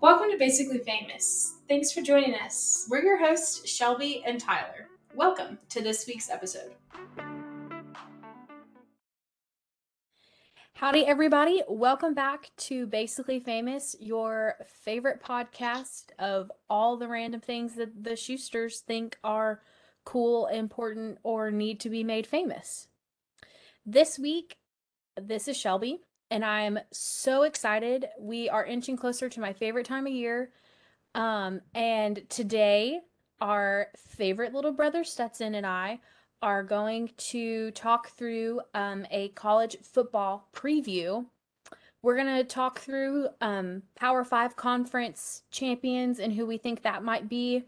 Welcome to Basically Famous. Thanks for joining us. We're your hosts, Shelby and Tyler. Welcome to this week's episode. Howdy, everybody. Welcome back to Basically Famous, your favorite podcast of all the random things that the Schusters think are cool, important, or need to be made famous. This week, this is Shelby and I'm so excited. We are inching closer to my favorite time of year. Um, and today, our favorite little brother Stetson and I are going to talk through um, a college football preview. We're going to talk through um, Power Five conference champions and who we think that might be.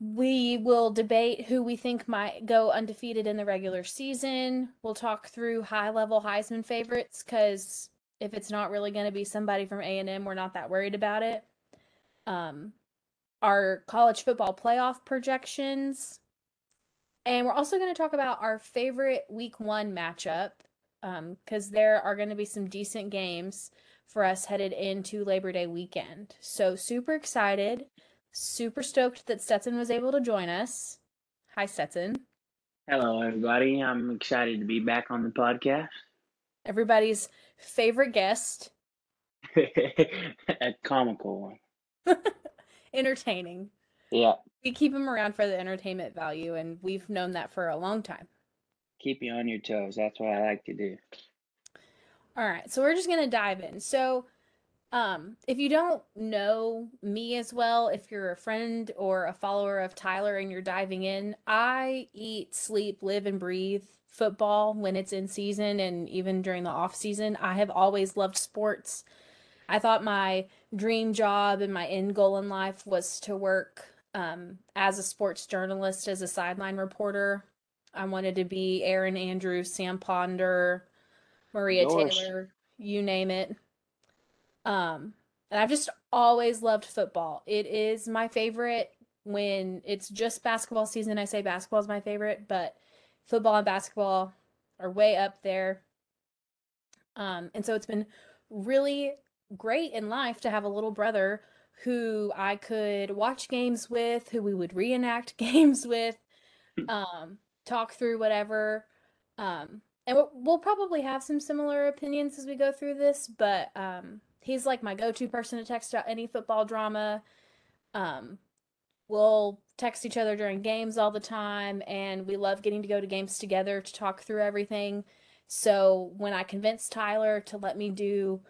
We will debate who we think might go undefeated in the regular season. We'll talk through high level Heisman favorites because if it's not really going to be somebody from A&M, we're not that worried about it. Um, our college football playoff projections. And we're also going to talk about our favorite week one matchup because um, there are going to be some decent games for us headed into Labor Day weekend. So, super excited. Super stoked that Stetson was able to join us. Hi, Stetson. Hello, everybody. I'm excited to be back on the podcast. Everybody's favorite guest. A comical one. Entertaining. Yeah. We keep him around for the entertainment value, and we've known that for a long time. Keep you on your toes. That's what I like to do. All right. So we're just going to dive in. So, um, if you don't know me as well, if you're a friend or a follower of Tyler and you're diving in, I eat, sleep, live, and breathe football when it's in season and even during the off season. I have always loved sports. I thought my dream job and my end goal in life was to work um, as a sports journalist, as a sideline reporter. I wanted to be Erin Andrews, Sam Ponder, Maria Taylor, you name it. Um, and I've just always loved football. It is my favorite when it's just basketball season. I say basketball is my favorite, but football and basketball are way up there. Um, and so it's been really great in life to have a little brother who I could watch games with, who we would reenact games with, um, talk through whatever. Um, and we'll, we'll probably have some similar opinions as we go through this, but um, he's like my go-to person to text about any football drama. Um, we'll text each other during games all the time, and we love getting to go to games together to talk through everything. So when I convinced Tyler to let me do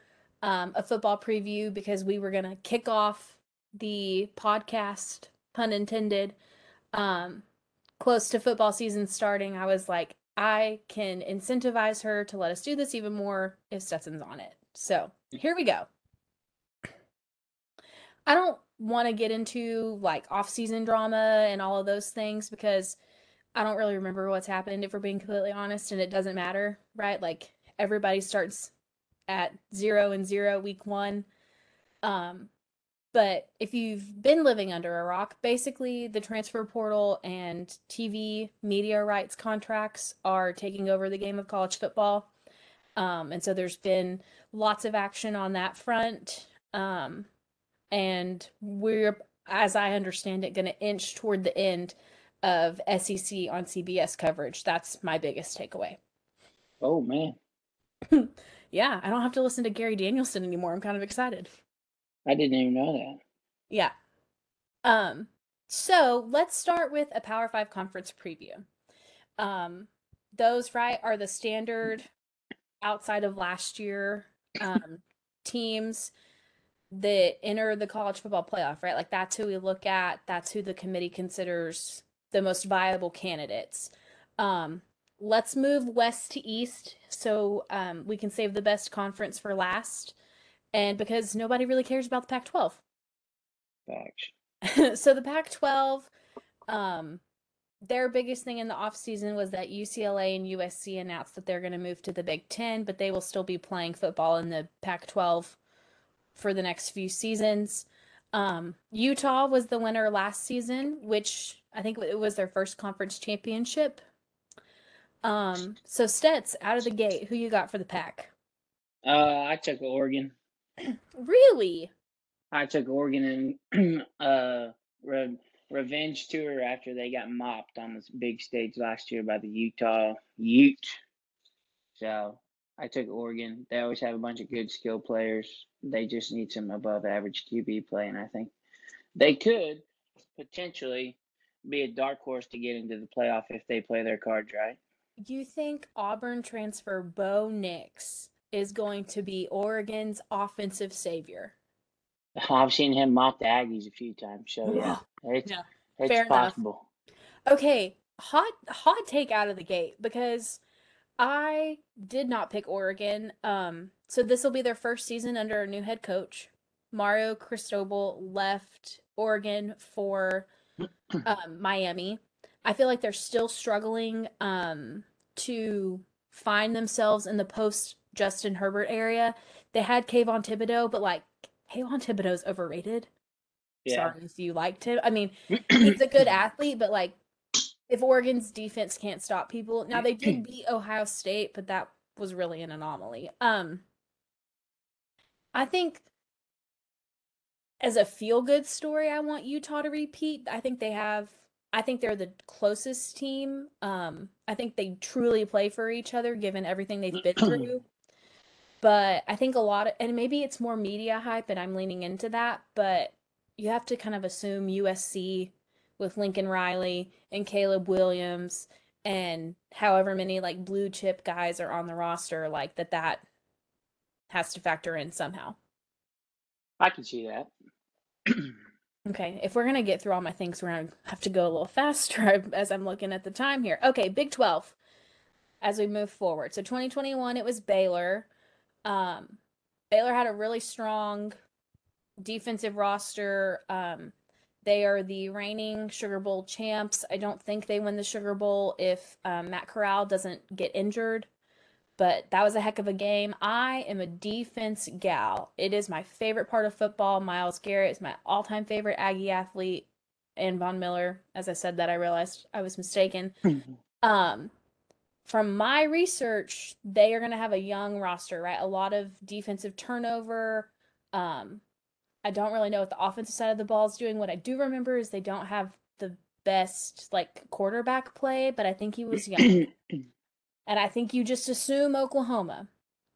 um, a football preview because we were gonna kick off the podcast, pun intended, um, close to football season starting, I was like, I can incentivize her to let us do this even more if Stetson's on it. So here we go. I don't want to get into like off-season drama and all of those things because I don't really remember what's happened if we're being completely honest and it doesn't matter, right? Like everybody starts at 0 and 0 week 1. Um but if you've been living under a rock, basically the transfer portal and TV media rights contracts are taking over the game of college football. Um, and so there's been lots of action on that front. Um, and we're, as I understand it, going to inch toward the end of SEC on CBS coverage. That's my biggest takeaway. Oh, man. yeah, I don't have to listen to Gary Danielson anymore. I'm kind of excited. I didn't even know that. Yeah. Um, so let's start with a Power Five conference preview. Um, those right are the standard outside of last year um, teams that enter the college football playoff, right? Like that's who we look at. That's who the committee considers the most viable candidates. Um, let's move west to east so um, we can save the best conference for last. and because nobody really cares about the Pac 12. Facts. so the Pac 12, um, their biggest thing in the offseason was that UCLA and USC announced that they're going to move to the Big Ten, but they will still be playing football in the Pac 12 for the next few seasons. Um, Utah was the winner last season, which I think it was their first conference championship. Um, so Stets out of the gate, who you got for the pack? Uh, I took Oregon. Really? I took Oregon and uh revenge tour after they got mopped on this big stage last year by the Utah Ute. So I took Oregon. They always have a bunch of good skill players. They just need some above average QB play, and I think they could potentially be a dark horse to get into the playoff if they play their cards right. You think Auburn transfer Bo Nix is going to be Oregon's offensive savior? I've seen him mop the Aggies a few times, so yeah, it's Yeah, it's fair enough. possible. Okay, hot hot take out of the gate because I did not pick Oregon. Um, so this will be their first season under a new head coach. Mario Cristobal left Oregon for um, Miami. I feel like they're still struggling um, to find themselves in the post Justin Herbert area. They had Kayvon Thibodeaux, but like Kayvon Thibodeaux's overrated. Yeah. Sorry if you liked him. I mean, he's a good athlete, but like if Oregon's defense can't stop people, now they did beat Ohio State, but that was really an anomaly. Um I think as a feel good story, I want Utah to repeat. I think they have I think they're the closest team. Um I think they truly play for each other given everything they've been through. But I think a lot of and maybe it's more media hype and I'm leaning into that, but you have to kind of assume USC with Lincoln Riley and Caleb Williams and however many like blue chip guys are on the roster like that that has to factor in somehow. I can see that. Okay, if we're gonna get through all my things, we're gonna have to go a little faster as I'm looking at the time here. Okay, Big 12 as we move forward. So 2021, it was Baylor. Um, Baylor had a really strong defensive roster. Um, they are the reigning Sugar Bowl champs. I don't think they win the Sugar Bowl if um, Matt Corral doesn't get injured, but that was a heck of a game. I am a defense gal. It is my favorite part of football. Myles Garrett is my all time favorite Aggie athlete, and Von Miller. As I said that, I realized I was mistaken. Um, from my research, they are going to have a young roster, right? A lot of defensive turnover. Um, I don't really know what the offensive side of the ball is doing. What I do remember is they don't have the best like quarterback play, but I think he was young. and I think you just assume Oklahoma,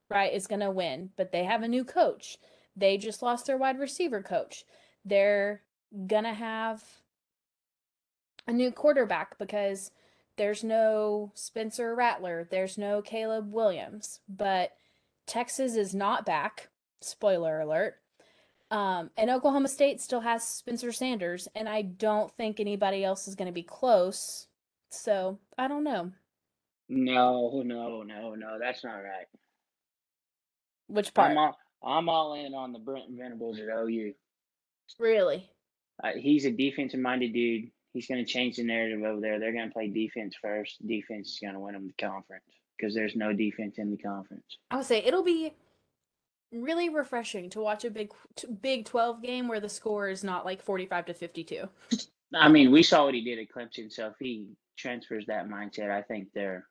right, is going to win, but they have a new coach. They just lost their wide receiver coach. They're going to have a new quarterback because there's no Spencer Rattler, there's no Caleb Williams, but Texas is not back. Spoiler alert. Um, and Oklahoma State still has Spencer Sanders, and I don't think anybody else is going to be close. So I don't know No, no, no, no. That's not right. which part. I'm all, I'm all in on the Brent Venables at OU. Really? Uh, he's a defensive minded dude. He's going to change the narrative over there. They're going to play defense first. Defense is going to win them the conference because there's no defense in the conference. I would say it'll be really refreshing to watch a big Big 12 game where the score is not like 45 to 52. I mean, we saw what he did at Clemson. So if he transfers that mindset, I think they're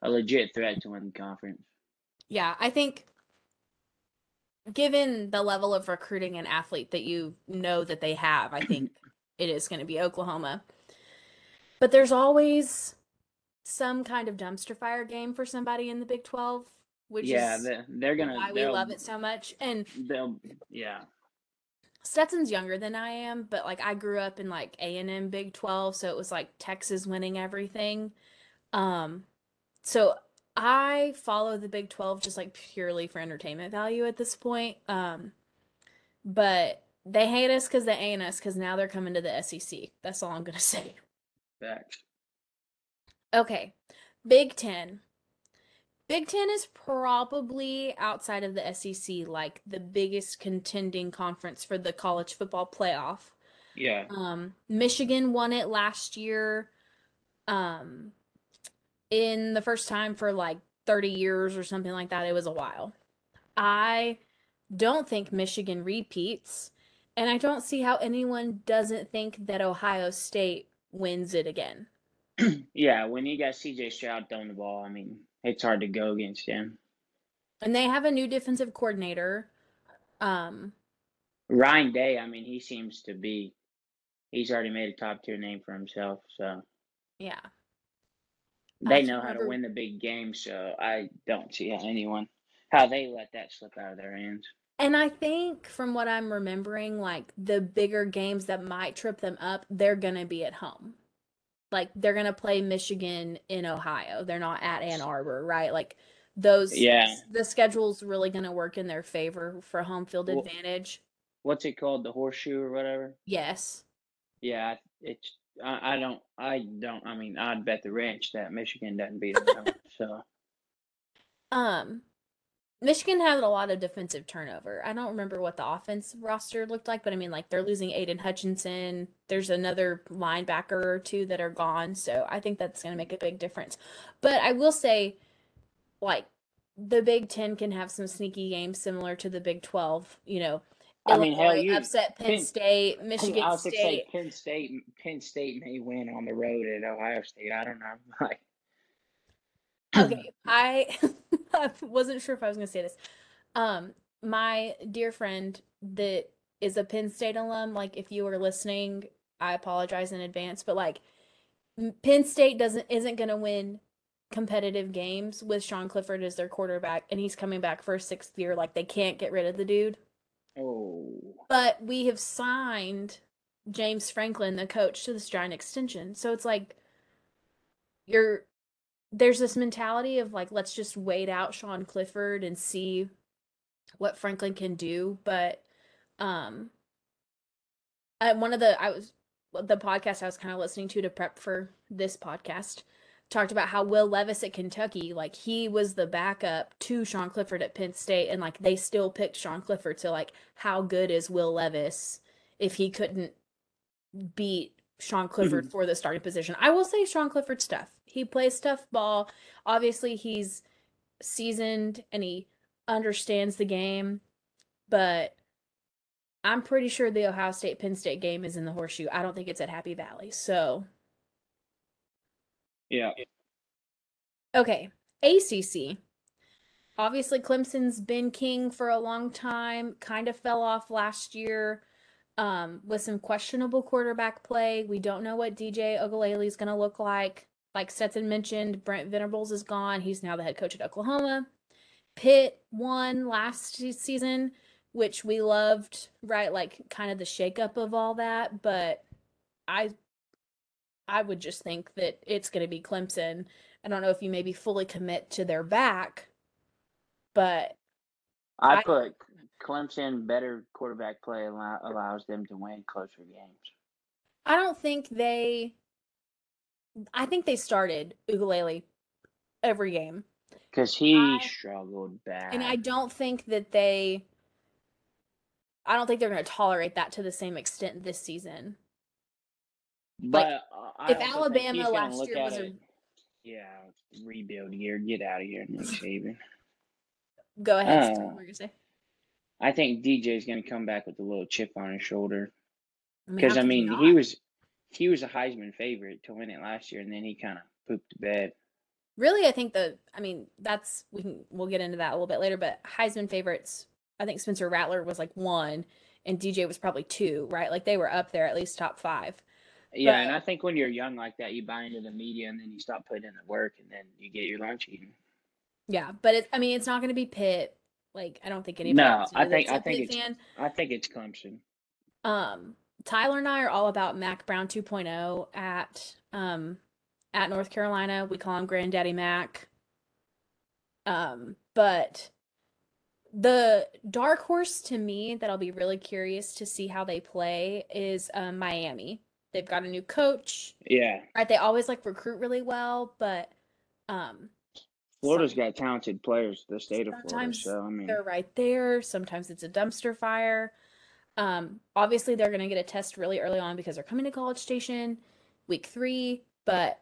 a legit threat to win the conference. Yeah, I think given the level of recruiting and athlete that you know that they have, I think it is going to be Oklahoma. But there's always some kind of dumpster fire game for somebody in the Big 12, which yeah, is they're, they're to. why we love it so much. And They'll, yeah. Stetson's younger than I am, but like I grew up in like A and M Big Twelve, so it was like Texas winning everything. Um, so I follow the Big Twelve just like purely for entertainment value at this point. Um, but they hate us because they ain't us because now they're coming to the SEC. That's all I'm gonna say. Facts. Okay, Big Ten. Big Ten is probably outside of the SEC like the biggest contending conference for the college football playoff. Yeah. Um, Michigan won it last year, um, in the first time for like 30 years or something like that. It was a while. I don't think Michigan repeats, and I don't see how anyone doesn't think that Ohio State wins it again. yeah, when you got CJ Stroud throwing the ball, I mean, it's hard to go against him. And they have a new defensive coordinator. Um, Ryan Day, I mean, he seems to be he's already made a top tier name for himself, so yeah. they know how to win the big game, so I don't see how anyone how they let that slip out of their hands. And I think from what I'm remembering, like the bigger games that might trip them up, they're going to be at home. Like they're going to play Michigan in Ohio. They're not at Ann Arbor, right? Like those, Yeah. the schedule's really going to work in their favor for home field Well- advantage. What's it called? The horseshoe or whatever? Yes. Yeah, it's I, I don't I don't I mean I'd bet the ranch that Michigan doesn't beat them. so Um, Michigan had a lot of defensive turnover. I don't remember what the offense roster looked like, but I mean, like they're losing Aidan Hutchinson. There's another linebacker or two that are gone, so I think that's going to make a big difference. But I will say, like, the Big Ten can have some sneaky games similar to the Big Twelve. You know, I mean, hell, you- upset Penn Penn- State, I Michigan was gonna say State. Penn State Penn State may win on the road at Ohio State. I don't know. Like Okay, I I wasn't sure if I was going to say this. Um, my dear friend that is a Penn State alum, like if you were listening, I apologize in advance, but like Penn State doesn't isn't going to win competitive games with Sean Clifford as their quarterback and he's coming back for a sixth year like they can't get rid of the dude. oh But we have signed James Franklin, the coach, to this giant extension. So it's like you're there's this mentality of like let's just wait out Sean Clifford and see what Franklin can do. But um I, one of the I was the podcast I was kind of listening to to prep for this podcast talked about how Will Levis at Kentucky, like he was the backup to Sean Clifford at Penn State, and like they still picked Sean Clifford. So like, how good is Will Levis if he couldn't beat Sean Clifford for the starting position? I will say Sean Clifford's tough. He plays tough ball. Obviously, he's seasoned and he understands the game, but I'm pretty sure the Ohio State Penn State game is in the horseshoe. I don't think it's at Happy Valley. So yeah. Okay, ACC. Obviously, Clemson's been king for a long time. Kind of fell off last year um, with some questionable quarterback play. We don't know what DJ Uiagalelei is going to look like. Like Stetson mentioned, Brent Venables is gone. He's now the head coach at Oklahoma. Pitt won last season, which we loved, right? Like kind of the shakeup of all that. But I, I would just think that it's going to be Clemson. I don't know if you maybe fully commit to their back, but I, I- put Clemson better quarterback play allow, allows them to win closer games. I don't think they. I think they started Ukulele every game, Because he I- struggled bad. and I don't think that they. I don't think they're going to tolerate that to the same extent this season. but like, uh, I if Alabama last year was a- it- yeah, rebuild year, get out of here, Nick Saban. Go ahead. Uh, what you gonna say? I think DJ is going to come back with a little chip on his shoulder. Because I could you mean, he was he was a Heisman favorite to win it last year, and then he kind of pooped the bed. really. I think the. I mean, that's we can we'll get into that a little bit later. But Heisman favorites, I think Spencer Rattler was like one, and DJ was probably two. Right, like they were up there at least top five. Yeah, and I think when you're young like that, you buy into the media, and then you stop putting in the work, and then you get your lunch eaten. Yeah, but it, I mean, it's not going to be Pitt. Like, I don't think anybody. No, I think- I think Pitt it's- fan. I think it's Clemson. Um, Tyler and I are all about Mack Brown 2.0 at um at North Carolina. We call him Granddaddy Mac. Um, but the dark horse to me that I'll be really curious to see how they play is um, Miami. They've got a new coach, Yeah, right? They always like recruit really well, but um, Florida's got talented players. The state of Florida. So I mean, they're right there. Sometimes it's a dumpster fire. Um, obviously they're gonna get a test really early on because they're coming to College Station week three. But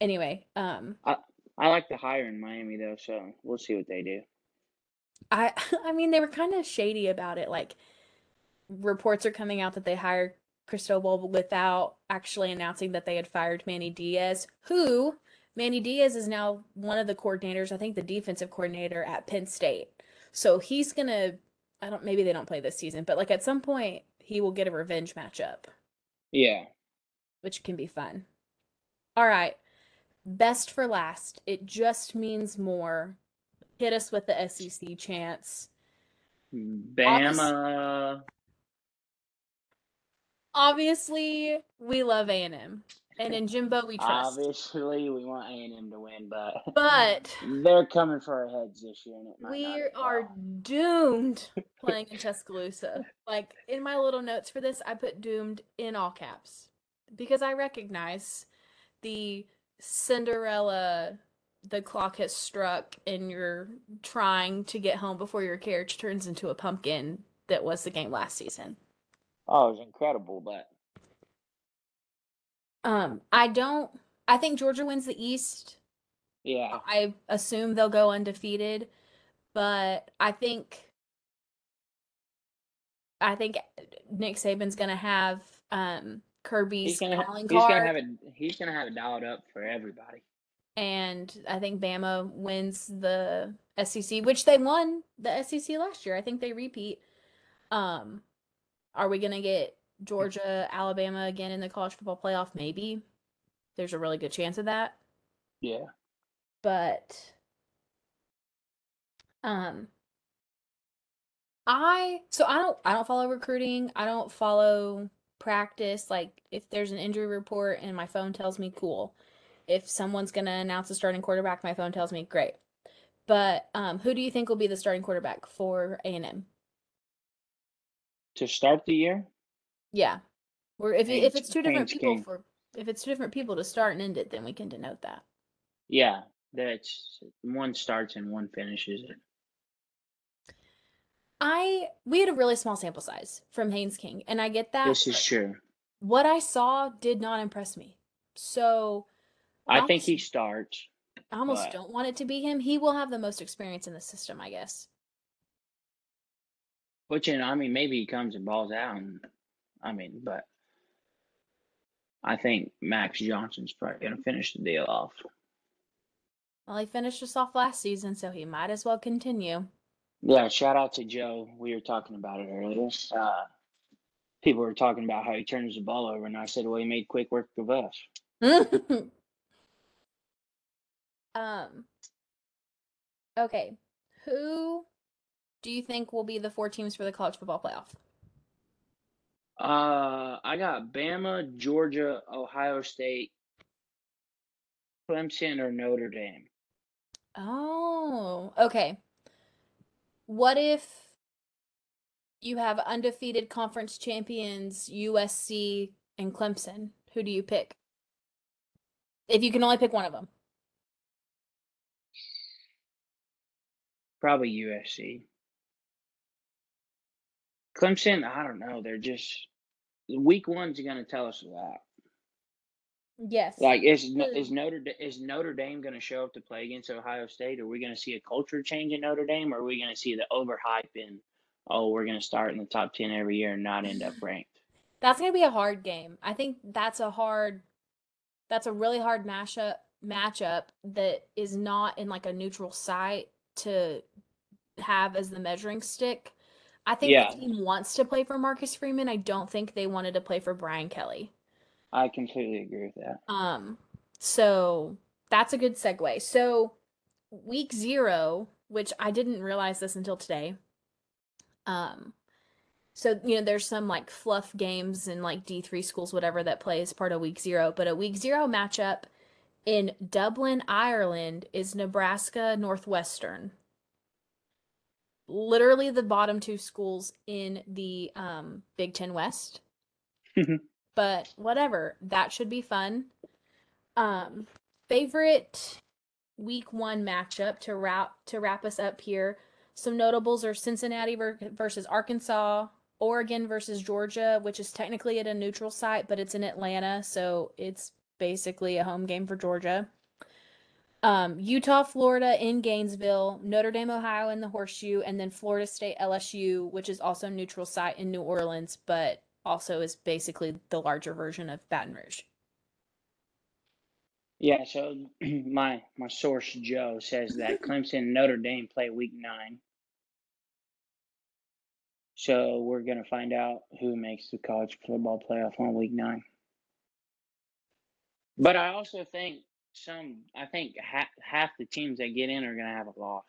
anyway, um, I I like the hire in Miami though. So we'll see what they do. I I mean they were kind of shady about it. Like reports are coming out that they hired Cristobal without actually announcing that they had fired Manny Diaz, who Manny Diaz is now one of the coordinators, I think the defensive coordinator at Penn State. So he's gonna I don't maybe they don't play this season, but like at some point he will get a revenge matchup, Yeah. which can be fun. All right. Best for last. It just means more. Hit us with the SEC chance. Bama. Obviously, we love A&M. And in Jimbo we trust. Obviously, we want A and M to win, but But they're coming for our heads this year, and we are doomed playing in Tuscaloosa. Like in my little notes for this, I put doomed in all caps because I recognize the Cinderella the clock has struck and you're trying to get home before your carriage turns into a pumpkin that was the game last season. Oh, it was incredible, but Um I don't I think Georgia wins the East. yeah, I assume they'll go undefeated, but I think I think Nick Saban's gonna have um Kirby's he's gonna calling he's card, gonna have it. He's gonna have it dialed up for everybody. and I think Bama wins the SEC, which they won the SEC last year. I think they repeat. Um, are we gonna get Georgia, Alabama again in the college football playoff? Maybe. There's a really good chance of that. Yeah, but um I so I don't I don't follow recruiting. I don't follow practice. Like if there's an injury report and my phone tells me cool. If someone's going to announce a starting quarterback, my phone tells me great. But um who do you think will be the starting quarterback for A&M? to start the year, Yeah. Or if it- if it's two different people King. for if it's two different people to start and end it, then we can denote that. yeah, that's one starts and one finishes it. I we had a really small sample size from Haynes King, and I get that. This is true. what I saw did not impress me. So I think he starts. I almost But- don't want it to be him. He will have the most experience in the system, I guess. Which, you know, I mean, maybe he comes and balls out, and I mean, but I think Max Johnson's probably going to finish the deal off. Well, he finished us off last season, so he might as well continue. Yeah, shout out to Joe. We were talking about it earlier. Uh, people were talking about how he turns the ball over, and I said, well, he made quick work of us. um. Okay, who do you think will be the four teams for the college football playoff? Uh, I got Bama, Georgia, Ohio State, Clemson, or Notre Dame. Oh, okay. What if you have undefeated conference champions USC and Clemson? Who do you pick? If you can only pick one of them. Probably USC. Clemson, I don't know. They're just week one's going to tell us a lot. Yes. Like, is is Notre is Notre Dame going to show up to play against Ohio State? Are we going to see a culture change in Notre Dame? Or are we going to see the overhype in? Oh, we're going to start in the top ten every year and not end up ranked. That's going to be a hard game. I think that's a hard that's a really hard mashup matchup that is not in like a neutral site to have as the measuring stick. I think Yeah. the team wants to play for Marcus Freeman. I don't think they wanted to play for Brian Kelly. I completely agree with that. Um, so that's a good segue. So week zero, which I didn't realize this until today. Um, so you know, there's some like fluff games and like D3 schools, whatever, that play as part of week zero. But a week zero matchup in Dublin, Ireland is Nebraska Northwestern. Literally the bottom two schools in the um, Big Ten West but whatever that should be fun um favorite week one matchup to wrap to wrap us up here. Some notables are Cincinnati versus Arkansas, Oregon versus Georgia, which is technically at a neutral site, but it's in Atlanta, so it's basically a home game for Georgia. Um, Utah, Florida in Gainesville, Notre Dame, Ohio in the Horseshoe, and then Florida State, LSU, which is also neutral site in New Orleans, but also is basically the larger version of Baton Rouge. Yeah, so my my source Joe says that Clemson and Notre Dame play week nine. So we're gonna find out who makes the college football playoff on week nine. But I also think some, I think half half the teams that get in are gonna have a loss.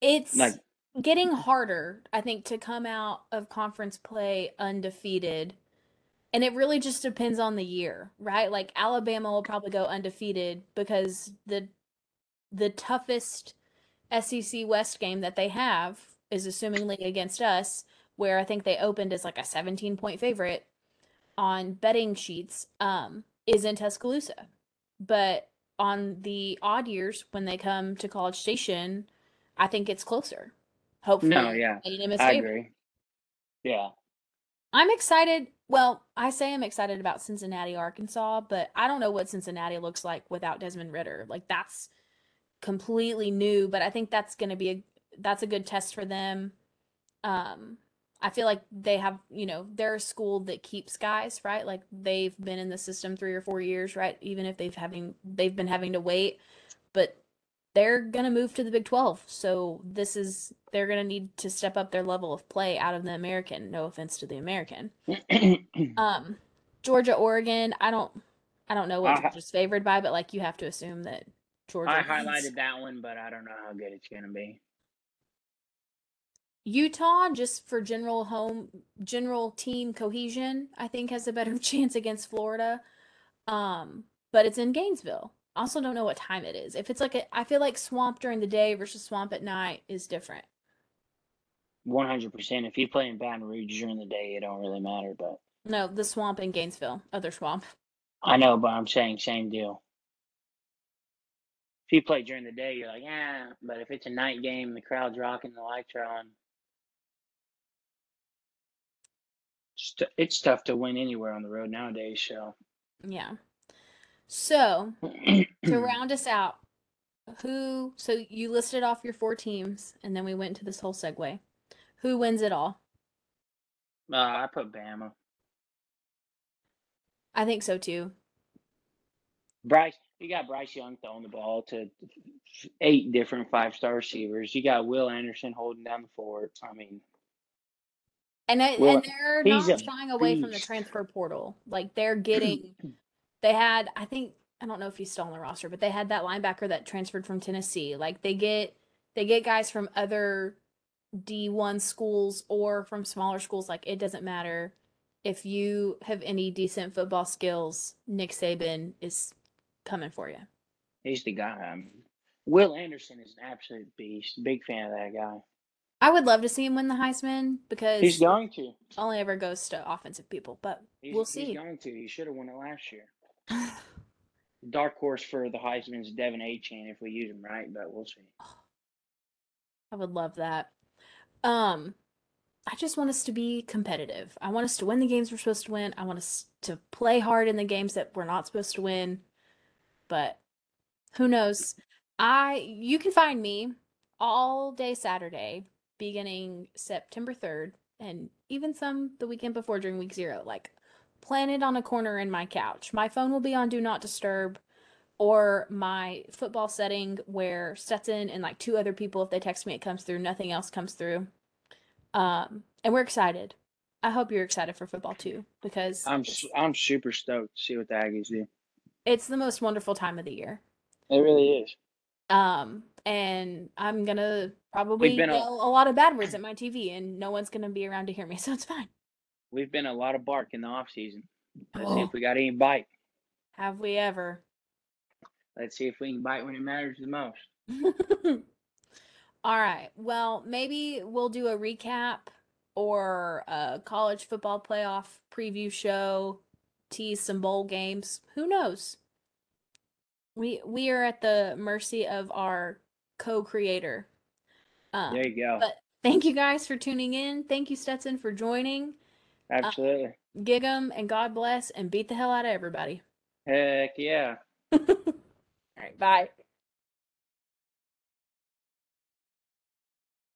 It's Like getting harder, I think, to come out of conference play undefeated. And it really just depends on the year, right? Like Alabama will probably go undefeated because the the toughest SEC West game that they have is assumingly against us, where I think they opened as like a 17 point favorite on betting sheets, um, is in Tuscaloosa. But on the odd years when they come to College Station, I think it's closer. Hopefully, no, yeah, I agree. Yeah, I'm excited. Well, I say I'm excited about Cincinnati, Arkansas, but I don't know what Cincinnati looks like without Desmond Ridder. Like that's completely new, but I think that's going to be a that's a good test for them. Um I feel like they have, you know, they're a school that keeps guys, right? Like they've been in the system 3 or 4 years, right? Even if they've having they've been having to wait, but they're going to move to the Big 12. So this is they're going to need to step up their level of play out of the American. No offense to the American. Um, Georgia, Oregon. I don't, I don't know what I- Georgia's favored by, but like you have to assume that Georgia. I wins. highlighted that one, but I don't know how good it's gonna be. Utah, just for general home, general team cohesion, I think has a better chance against Florida. Um, but it's in Gainesville. Also don't know what time it is. If it's like a, I feel like swamp during the day versus swamp at night is different. One hundred percent. If you play in Baton Rouge during the day, it don't really matter. But No, the swamp in Gainesville, other swamp. I know, but I'm saying same deal. If you play during the day, you're like, yeah. But if it's a night game, the crowd's rocking, the lights are on. It's, t- it's tough to win anywhere on the road nowadays. So Yeah. So to round us out, who? So you listed off your four teams, and then we went into this whole segue. Who wins it all? uh, I put Bama. I think so too. Bryce, you got Bryce Young throwing the ball to eight different five star receivers. You got Will Anderson holding down the fort. I mean, And I, Well, and they're not a shying away from the transfer portal. Like they're getting, they had I think I don't know if he's still on the roster, but they had that linebacker that transferred from Tennessee. Like they get they get guys from other D1 schools or from smaller schools. Like it doesn't matter if you have any decent football skills. Nick Saban is coming for you. he's the guy. Will Anderson is an absolute beast. Big fan of that guy. I would love to see him win the Heisman because He's going to. only ever goes to offensive people, but He's, we'll see. He's going to. He should have won it last year. Dark horse for the Heisman is Devon Achane if we use him right, but we'll see. I would love that. Um, I just want us to be competitive. I want us to win the games we're supposed to win. I want us to play hard in the games that we're not supposed to win. But who knows? I you can find me all day Saturday beginning September 3rd and even some the weekend before during week 0 like planted on a corner in my couch. My phone will be on do not disturb or my football setting where Stetson and like two other people, if they text me, it comes through. Nothing else comes through. Um, and we're excited. I hope you're excited for football too, because I'm I'm super stoked to see what the Aggies do. it's the most wonderful time of the year. It really is. Um, and I'm gonna probably been a- yell a lot of bad words at my TV, and no one's gonna be around to hear me, so it's fine. We've been a lot of bark in the off season. Let's see Oh. if we got any bite. Have we ever? Let's see if we can bite when it matters the most. All right. Well, maybe we'll do a recap or a college football playoff preview show, tease some bowl games. Who knows? We we are at the mercy of our co-creator. Um, There you go. but thank you guys for tuning in. Thank you, Stetson, for joining. Absolutely. Gig 'em and God bless and beat the hell out of everybody. Heck yeah. All right, bye.